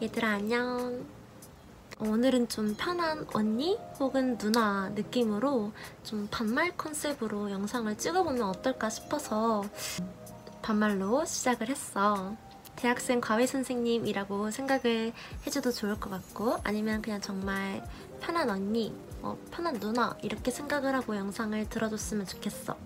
얘들아 안녕. 오늘은 좀 편한 언니 혹은 누나 느낌으로 좀 반말 컨셉으로 영상을 찍어보면 어떨까 싶어서 반말로 시작을 했어. 대학생 과외 선생님이라고 생각을 해줘도 좋을 것 같고 아니면 그냥 정말 편한 언니, 어, 편한 누나 이렇게 생각을 하고 영상을 들어줬으면 좋겠어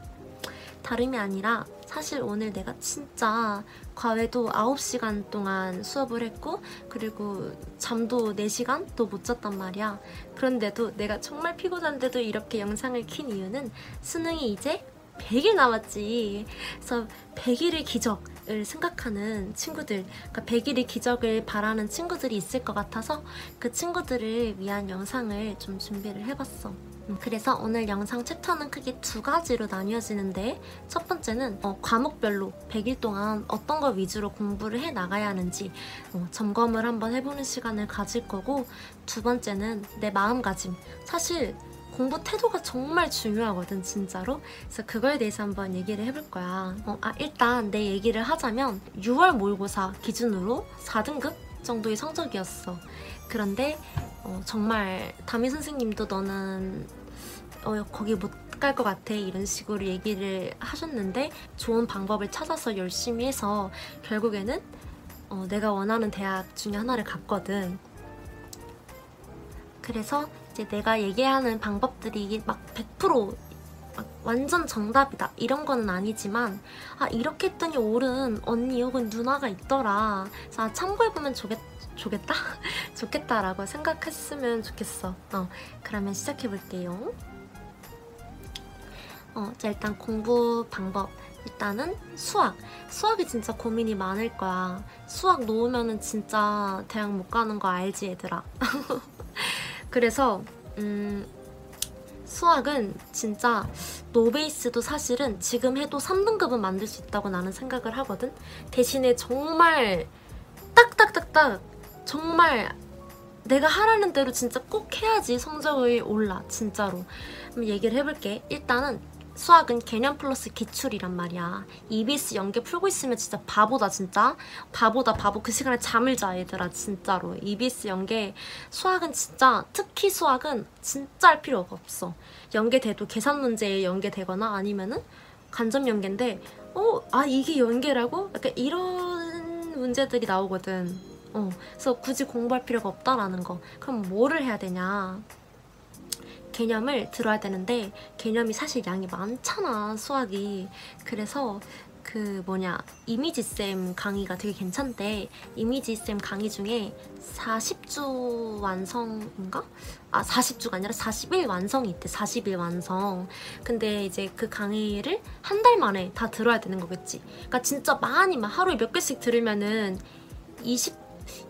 다름이 아니라 사실 오늘 내가 진짜 과외도 9시간 동안 수업을 했고 그리고 잠도 4시간도 못 잤단 말이야. 그런데도 내가 정말 피곤한데도 이렇게 영상을 킨 이유는 수능이 이제 100일 남았지. 그래서 100일의 기적을 생각하는 친구들, 그러니까 100일의 기적을 바라는 친구들이 있을 것 같아서 그 친구들을 위한 영상을 좀 준비를 해봤어. 음, 그래서 오늘 영상 챕터는 크게 두 가지로 나뉘어지는데 첫 번째는 어, 과목별로 100일 동안 어떤 걸 위주로 공부를 해 나가야 하는지 어, 점검을 한번 해보는 시간을 가질 거고 두 번째는 내 마음가짐. 사실 공부 태도가 정말 중요하거든 진짜로. 그래서 그거에 대해서 한번 얘기를 해볼 거야. 어, 아 일단 내 얘기를 하자면 6월 모의고사 기준으로 4등급 정도의 성적이었어. 그런데 어, 정말 담임 선생님도 너는 어, 거기 못 갈 것 같아 이런 식으로 얘기를 하셨는데 좋은 방법을 찾아서 열심히 해서 결국에는 어, 내가 원하는 대학 중에 하나를 갔거든. 그래서 이제 내가 얘기하는 방법들이 막 100%막 완전 정답이다. 이런 거는 아니지만 아 이렇게 했더니 옳은 언니 혹은 누나가 있더라. 자 아, 참고해보면 좋겠, 좋겠다? 좋겠다 라고 생각했으면 좋겠어. 어, 그러면 시작해볼게요. 어, 자 일단 공부 방법. 일단은 수학. 수학이 진짜 고민이 많을 거야. 수학 놓으면은 진짜 대학 못 가는 거 알지 얘들아? 그래서 음 수학은 진짜 노베이스도 사실은 지금 해도 3등급은 만들 수 있다고 나는 생각을 하거든. 대신에 정말 딱딱딱딱 정말 내가 하라는 대로 진짜 꼭 해야지 성적이 올라 진짜로. 한번 얘기를 해볼게. 일단은 수학은 개념 플러스 기출이란 말이야. EBS 연계 풀고 있으면 진짜 바보다 진짜. 바보다 바보. 그 시간에 잠을 자 얘들아 진짜로. EBS 연계 수학은 진짜 특히 수학은 진짜 할 필요가 없어. 연계돼도 계산 문제에 연계되거나 아니면은 간접 연계인데 어? 아 이게 연계라고? 약간 이런 문제들이 나오거든. 어, 그래서 굳이 공부할 필요가 없다라는 거. 그럼 뭐를 해야 되냐? 개념을 들어야 되는데 개념이 사실 양이 많잖아 수학이. 그래서 그 뭐냐 이미지쌤 강의가 되게 괜찮대. 이미지쌤 강의 중에 40주 완성인가? 아 40주가 아니라 40일 완성이 있대 40일 완성. 근데 이제 그 강의를 한 달 만에 다 들어야 되는 거겠지. 그러니까 진짜 많이 막 하루에 몇 개씩 들으면은 20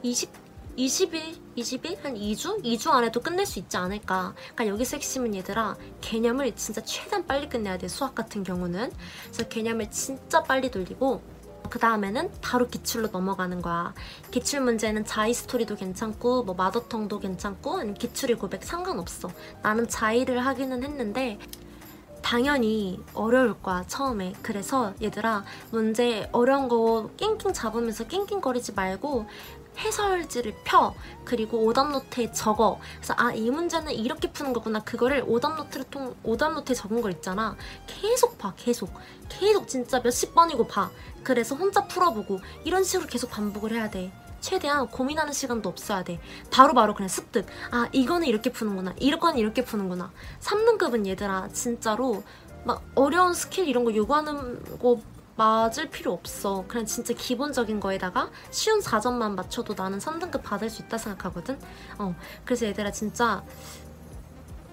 20 20일, 20일? 한 2주? 2주 안에도 끝낼 수 있지 않을까. 그러니까 여기서 핵심은 얘들아, 개념을 진짜 최대한 빨리 끝내야 돼, 수학 같은 경우는. 그래서 개념을 진짜 빨리 돌리고, 그 다음에는 바로 기출로 넘어가는 거야. 기출 문제는 자이 스토리도 괜찮고, 뭐 마더텅도 괜찮고, 기출이 고백 상관없어. 나는 자이를 하기는 했는데, 당연히 어려울 거야 처음에 그래서 얘들아 문제 어려운 거 낑낑 잡으면서 낑낑거리지 말고 해설지를 펴. 그리고 오답노트에 적어. 그래서 아 이 문제는 이렇게 푸는 거구나. 그거를 오답노트를 통 오답노트에 적은 거 있잖아. 계속 봐 계속. 계속 진짜 몇십 번이고 봐. 그래서 혼자 풀어보고 이런 식으로 계속 반복을 해야 돼. 최대한 고민하는 시간도 없어야 돼. 바로바로 바로 그냥 습득. 아 이거는 이렇게 푸는구나. 이거는 이렇게 푸는구나. 3등급은 얘들아 진짜로 막 어려운 스킬 이런 거 요구하는 거 맞을 필요 없어. 그냥 진짜 기본적인 거에다가 쉬운 4점만 맞춰도 나는 3등급 받을 수 있다 생각하거든? 어, 그래서 얘들아 진짜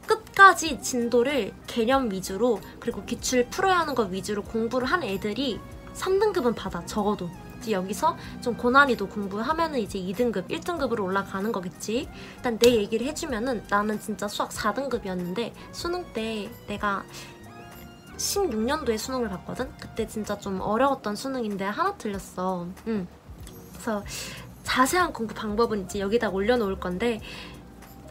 끝까지 진도를 개념 위주로 그리고 기출 풀어야 하는 거 위주로 공부를 한 애들이 3등급은 받아, 적어도. 이제 여기서 좀 고난이도 공부하면은 이제 2등급, 1등급으로 올라가는 거겠지. 일단 내 얘기를 해주면은 나는 진짜 수학 4등급이었는데 수능 때 내가 16년도에 수능을 봤거든? 그때 진짜 좀 어려웠던 수능인데 하나 틀렸어. 응. 그래서 자세한 공부 방법은 이제 여기다 올려놓을 건데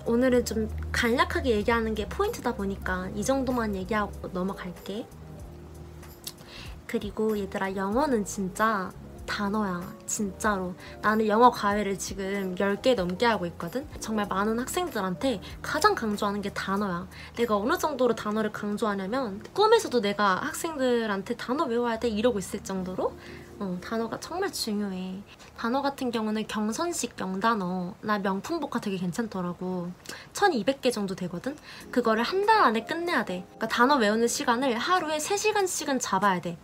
오늘은 좀 간략하게 얘기하는 게 포인트다 보니까 이 정도만 얘기하고 넘어갈게. 그리고 얘들아 영어는 진짜 단어야 진짜로. 나는 영어 과외를 지금 10개 넘게 하고 있거든? 정말 많은 학생들한테 가장 강조하는 게 단어야. 내가 어느 정도로 단어를 강조하냐면 꿈에서도 내가 학생들한테 단어 외워야 돼? 이러고 있을 정도로? 어, 단어가 정말 중요해. 단어 같은 경우는 경선식 명단어 나 명품 복화 되게 괜찮더라고. 1200개 정도 되거든? 그거를 한 달 안에 끝내야 돼. 그러니까 단어 외우는 시간을 하루에 3시간씩은 잡아야 돼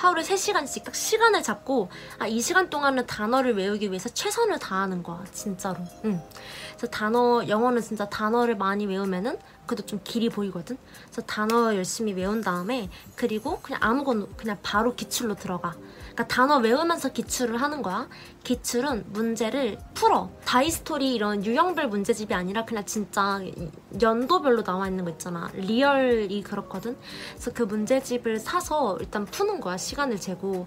하루에 3시간씩 딱 시간을 잡고 아, 이 시간 동안은 단어를 외우기 위해서 최선을 다하는 거야 진짜로 응. 그래서 단어 영어는 진짜 단어를 많이 외우면은 그래도 좀 길이 보이거든 그래서 단어 열심히 외운 다음에 그리고 그냥 아무거나 그냥 바로 기출로 들어가 그러니까 단어 외우면서 기출을 하는 거야. 기출은 문제를 풀어. 자이스토리 이런 유형별 문제집이 아니라 그냥 진짜 연도별로 나와 있는 거 있잖아. 리얼이 그렇거든. 그래서 그 문제집을 사서 일단 푸는 거야. 시간을 재고.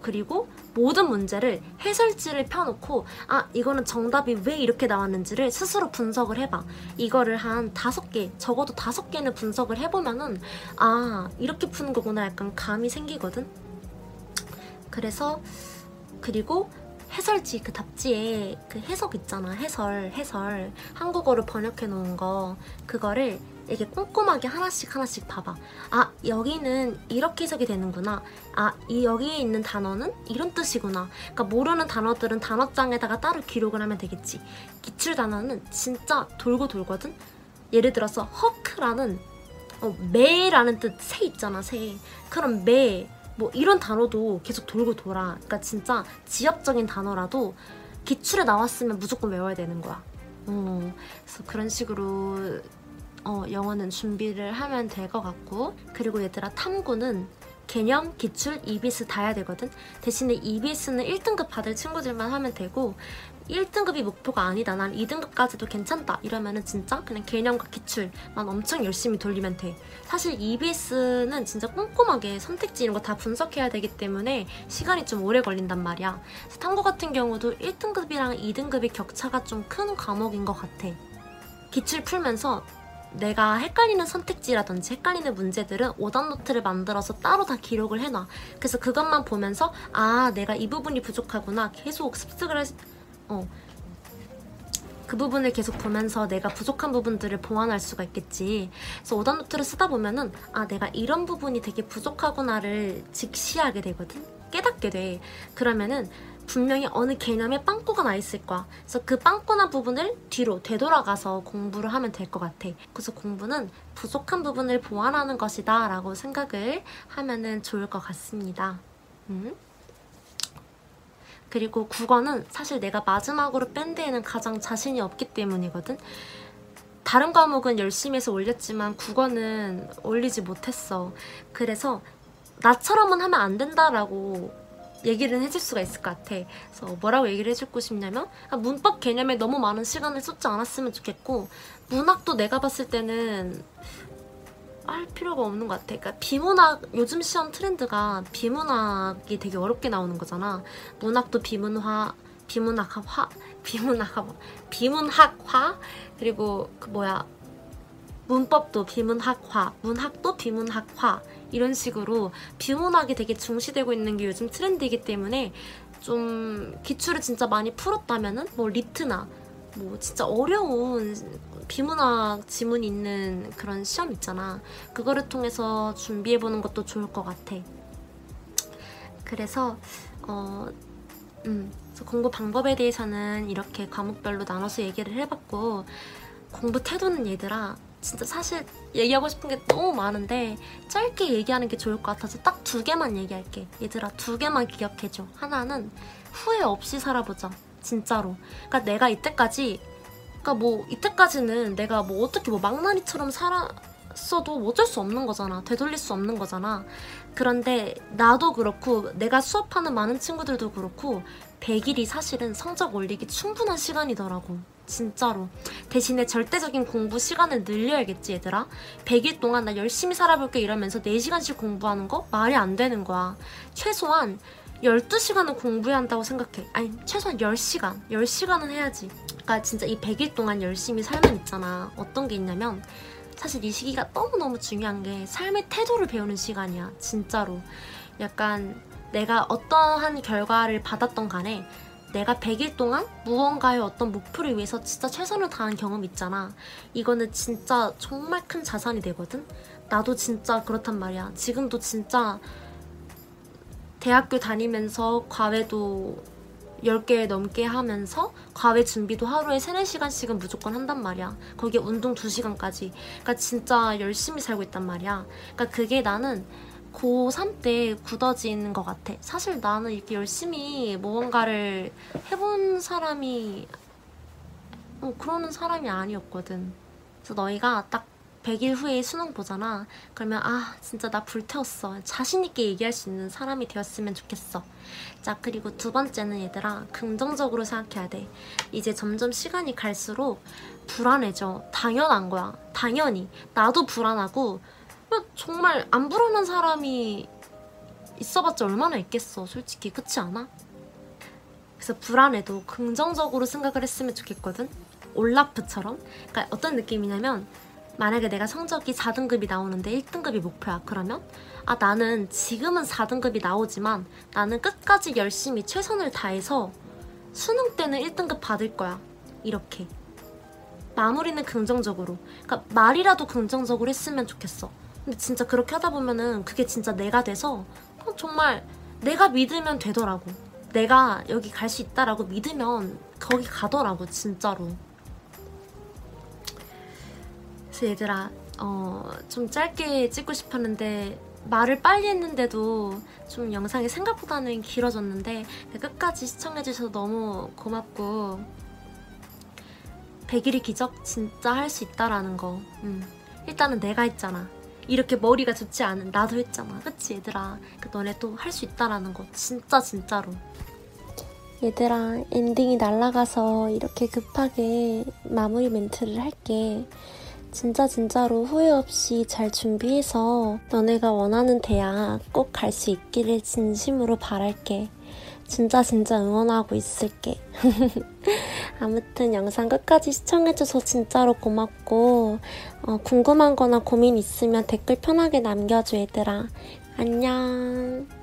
그리고 모든 문제를 해설지를 펴놓고 아 이거는 정답이 왜 이렇게 나왔는지를 스스로 분석을 해봐. 이거를 한 다섯 개 적어도 다섯 개는 분석을 해보면은 아 이렇게 푸는 거구나. 약간 감이 생기거든. 그래서 그리고 해설지 그 답지에 그 해석 있잖아. 해설 해설. 한국어로 번역해 놓은 거. 그거를 이렇게 꼼꼼하게 하나씩 하나씩 봐봐. 아 여기는 이렇게 해석이 되는구나. 아 이 여기에 있는 단어는 이런 뜻이구나. 그러니까 모르는 단어들은 단어장에다가 따로 기록을 하면 되겠지. 기출 단어는 진짜 돌고 돌거든? 예를 들어서 허크라는 어, 매라는 뜻 새 있잖아 새. 그럼 매 뭐 이런 단어도 계속 돌고 돌아. 그러니까 진짜 지역적인 단어라도 기출에 나왔으면 무조건 외워야 되는 거야. 어, 그래서 그런 식으로 어, 영어는 준비를 하면 될 것 같고 그리고 얘들아 탐구는 개념, 기출, 이비스 다 해야 되거든. 대신에 이비스는 1등급 받을 친구들만 하면 되고 1등급이 목표가 아니다. 난 2등급까지도 괜찮다. 이러면은 진짜 그냥 개념과 기출만 엄청 열심히 돌리면 돼. 사실 EBS는 진짜 꼼꼼하게 선택지 이런 거 다 분석해야 되기 때문에 시간이 좀 오래 걸린단 말이야. 탐구 같은 경우도 1등급이랑 2등급의 격차가 좀 큰 과목인 것 같아. 기출 풀면서 내가 헷갈리는 선택지라든지 헷갈리는 문제들은 오답 노트를 만들어서 따로 다 기록을 해놔. 그래서 그것만 보면서 아 내가 이 부분이 부족하구나 계속 습득을 해, 어. 그 부분을 계속 보면서 내가 부족한 부분들을 보완할 수가 있겠지. 그래서 오답 노트를 쓰다 보면은 아 내가 이런 부분이 되게 부족하구나를 직시하게 되거든. 깨닫게 돼. 그러면은 분명히 어느 개념에 빵꾸가 나 있을 거야. 그래서 그 빵꾸난 부분을 뒤로 되돌아가서 공부를 하면 될 것 같아. 그래서 공부는 부족한 부분을 보완하는 것이다 라고 생각을 하면은 좋을 것 같습니다. 음? 그리고 국어는 사실 내가 마지막으로 밴드에는 가장 자신이 없기 때문이거든. 다른 과목은 열심히 해서 올렸지만 국어는 올리지 못했어. 그래서 나처럼은 하면 안 된다라고 얘기를 해줄 수가 있을 것 같아. 그래서 뭐라고 얘기를 해주고 싶냐면 아, 문법 개념에 너무 많은 시간을 쏟지 않았으면 좋겠고 문학도 내가 봤을 때는 할 필요가 없는 것 같아. 그러니까 비문학 요즘 시험 트렌드가 비문학이 되게 어렵게 나오는 거잖아. 문학도 비문화, 비문학화, 비문학화, 비문학화 그리고 그 뭐야 문법도 비문학화, 문학도 비문학화 이런 식으로 비문학이 되게 중시되고 있는 게 요즘 트렌드이기 때문에 좀 기출을 진짜 많이 풀었다면은 뭐 LEET나 뭐 진짜 어려운 비문학 지문이 있는 그런 시험 있잖아. 그거를 통해서 준비해 보는 것도 좋을 것 같아. 그래서 어, 음, 공부 방법에 대해서는 이렇게 과목별로 나눠서 얘기를 해봤고 공부 태도는 얘들아 진짜 사실 얘기하고 싶은 게 너무 많은데 짧게 얘기하는 게 좋을 것 같아서 딱 두 개만 얘기할게 얘들아 두 개만 기억해줘 하나는 후회 없이 살아보자 진짜로 그러니까 내가 이때까지 그러니까 뭐 이때까지는 내가 뭐 어떻게 뭐 망나니처럼 살았어도 어쩔 수 없는 거잖아. 되돌릴 수 없는 거잖아. 그런데 나도 그렇고 내가 수업하는 많은 친구들도 그렇고 100일이 사실은 성적 올리기 충분한 시간이더라고. 진짜로. 대신에 절대적인 공부 시간을 늘려야겠지, 얘들아. 100일 동안 나 열심히 살아볼게 이러면서 4시간씩 공부하는 거 말이 안 되는 거야. 최소한 12시간은 공부해야 한다고 생각해. 아니, 최소한 10시간. 10시간은 해야지. 그러니까 진짜 이 100일 동안 열심히 살면 있잖아. 어떤 게 있냐면 사실 이 시기가 너무너무 중요한 게 삶의 태도를 배우는 시간이야. 진짜로. 약간 내가 어떠한 결과를 받았던 간에 내가 100일 동안 무언가의 어떤 목표를 위해서 진짜 최선을 다한 경험 있잖아. 이거는 진짜 정말 큰 자산이 되거든? 나도 진짜 그렇단 말이야. 지금도 진짜 대학교 다니면서 과외도 10개 넘게 하면서 과외 준비도 하루에 3, 4시간씩은 무조건 한단 말이야. 거기에 운동 2시간까지. 그러니까 진짜 열심히 살고 있단 말이야. 그러니까 그게 나는 고3 때 굳어진 것 같아. 사실 나는 이렇게 열심히 무언가를 해본 사람이 어, 그러는 사람이 아니었거든. 그래서 너희가 딱 100일 후에 수능 보잖아. 그러면 아 진짜 나 불태웠어. 자신 있게 얘기할 수 있는 사람이 되었으면 좋겠어. 자 그리고 두 번째는 얘들아 긍정적으로 생각해야 돼. 이제 점점 시간이 갈수록 불안해져. 당연한 거야. 당연히 나도 불안하고 정말 안 불안한 사람이 있어봤자 얼마나 있겠어 솔직히. 그렇지 않아? 그래서 불안해도 긍정적으로 생각을 했으면 좋겠거든. 올라프처럼. 그러니까 어떤 느낌이냐면 만약에 내가 성적이 4등급이 나오는데 1등급이 목표야 그러면? 아 나는 지금은 4등급이 나오지만 나는 끝까지 열심히 최선을 다해서 수능 때는 1등급 받을 거야. 이렇게. 마무리는 긍정적으로. 그러니까 말이라도 긍정적으로 했으면 좋겠어 진짜 그렇게 하다 보면은 그게 진짜 내가 돼서 어, 정말 내가 믿으면 되더라고. 내가 여기 갈 수 있다라고 믿으면 거기 가더라고 진짜로. 그래서 얘들아 어, 좀 짧게 찍고 싶었는데 말을 빨리 했는데도 좀 영상이 생각보다는 길어졌는데 끝까지 시청해주셔서 너무 고맙고 100일의 기적 진짜 할 수 있다라는 거 음. 일단은 내가 했잖아 이렇게 머리가 좋지 않은 나도 했잖아. 그치 얘들아. 그 너네 또할수 있다라는 거 진짜 진짜로. 얘들아 엔딩이 날라가서 이렇게 급하게 마무리 멘트를 할게. 진짜 진짜로 후회 없이 잘 준비해서 너네가 원하는 대학 꼭 갈 수 있기를 진심으로 바랄게. 진짜 진짜 응원하고 있을게. 아무튼 영상 끝까지 시청해줘서 진짜로 고맙고 어, 궁금한 거나 고민 있으면 댓글 편하게 남겨줘 얘들아. 안녕.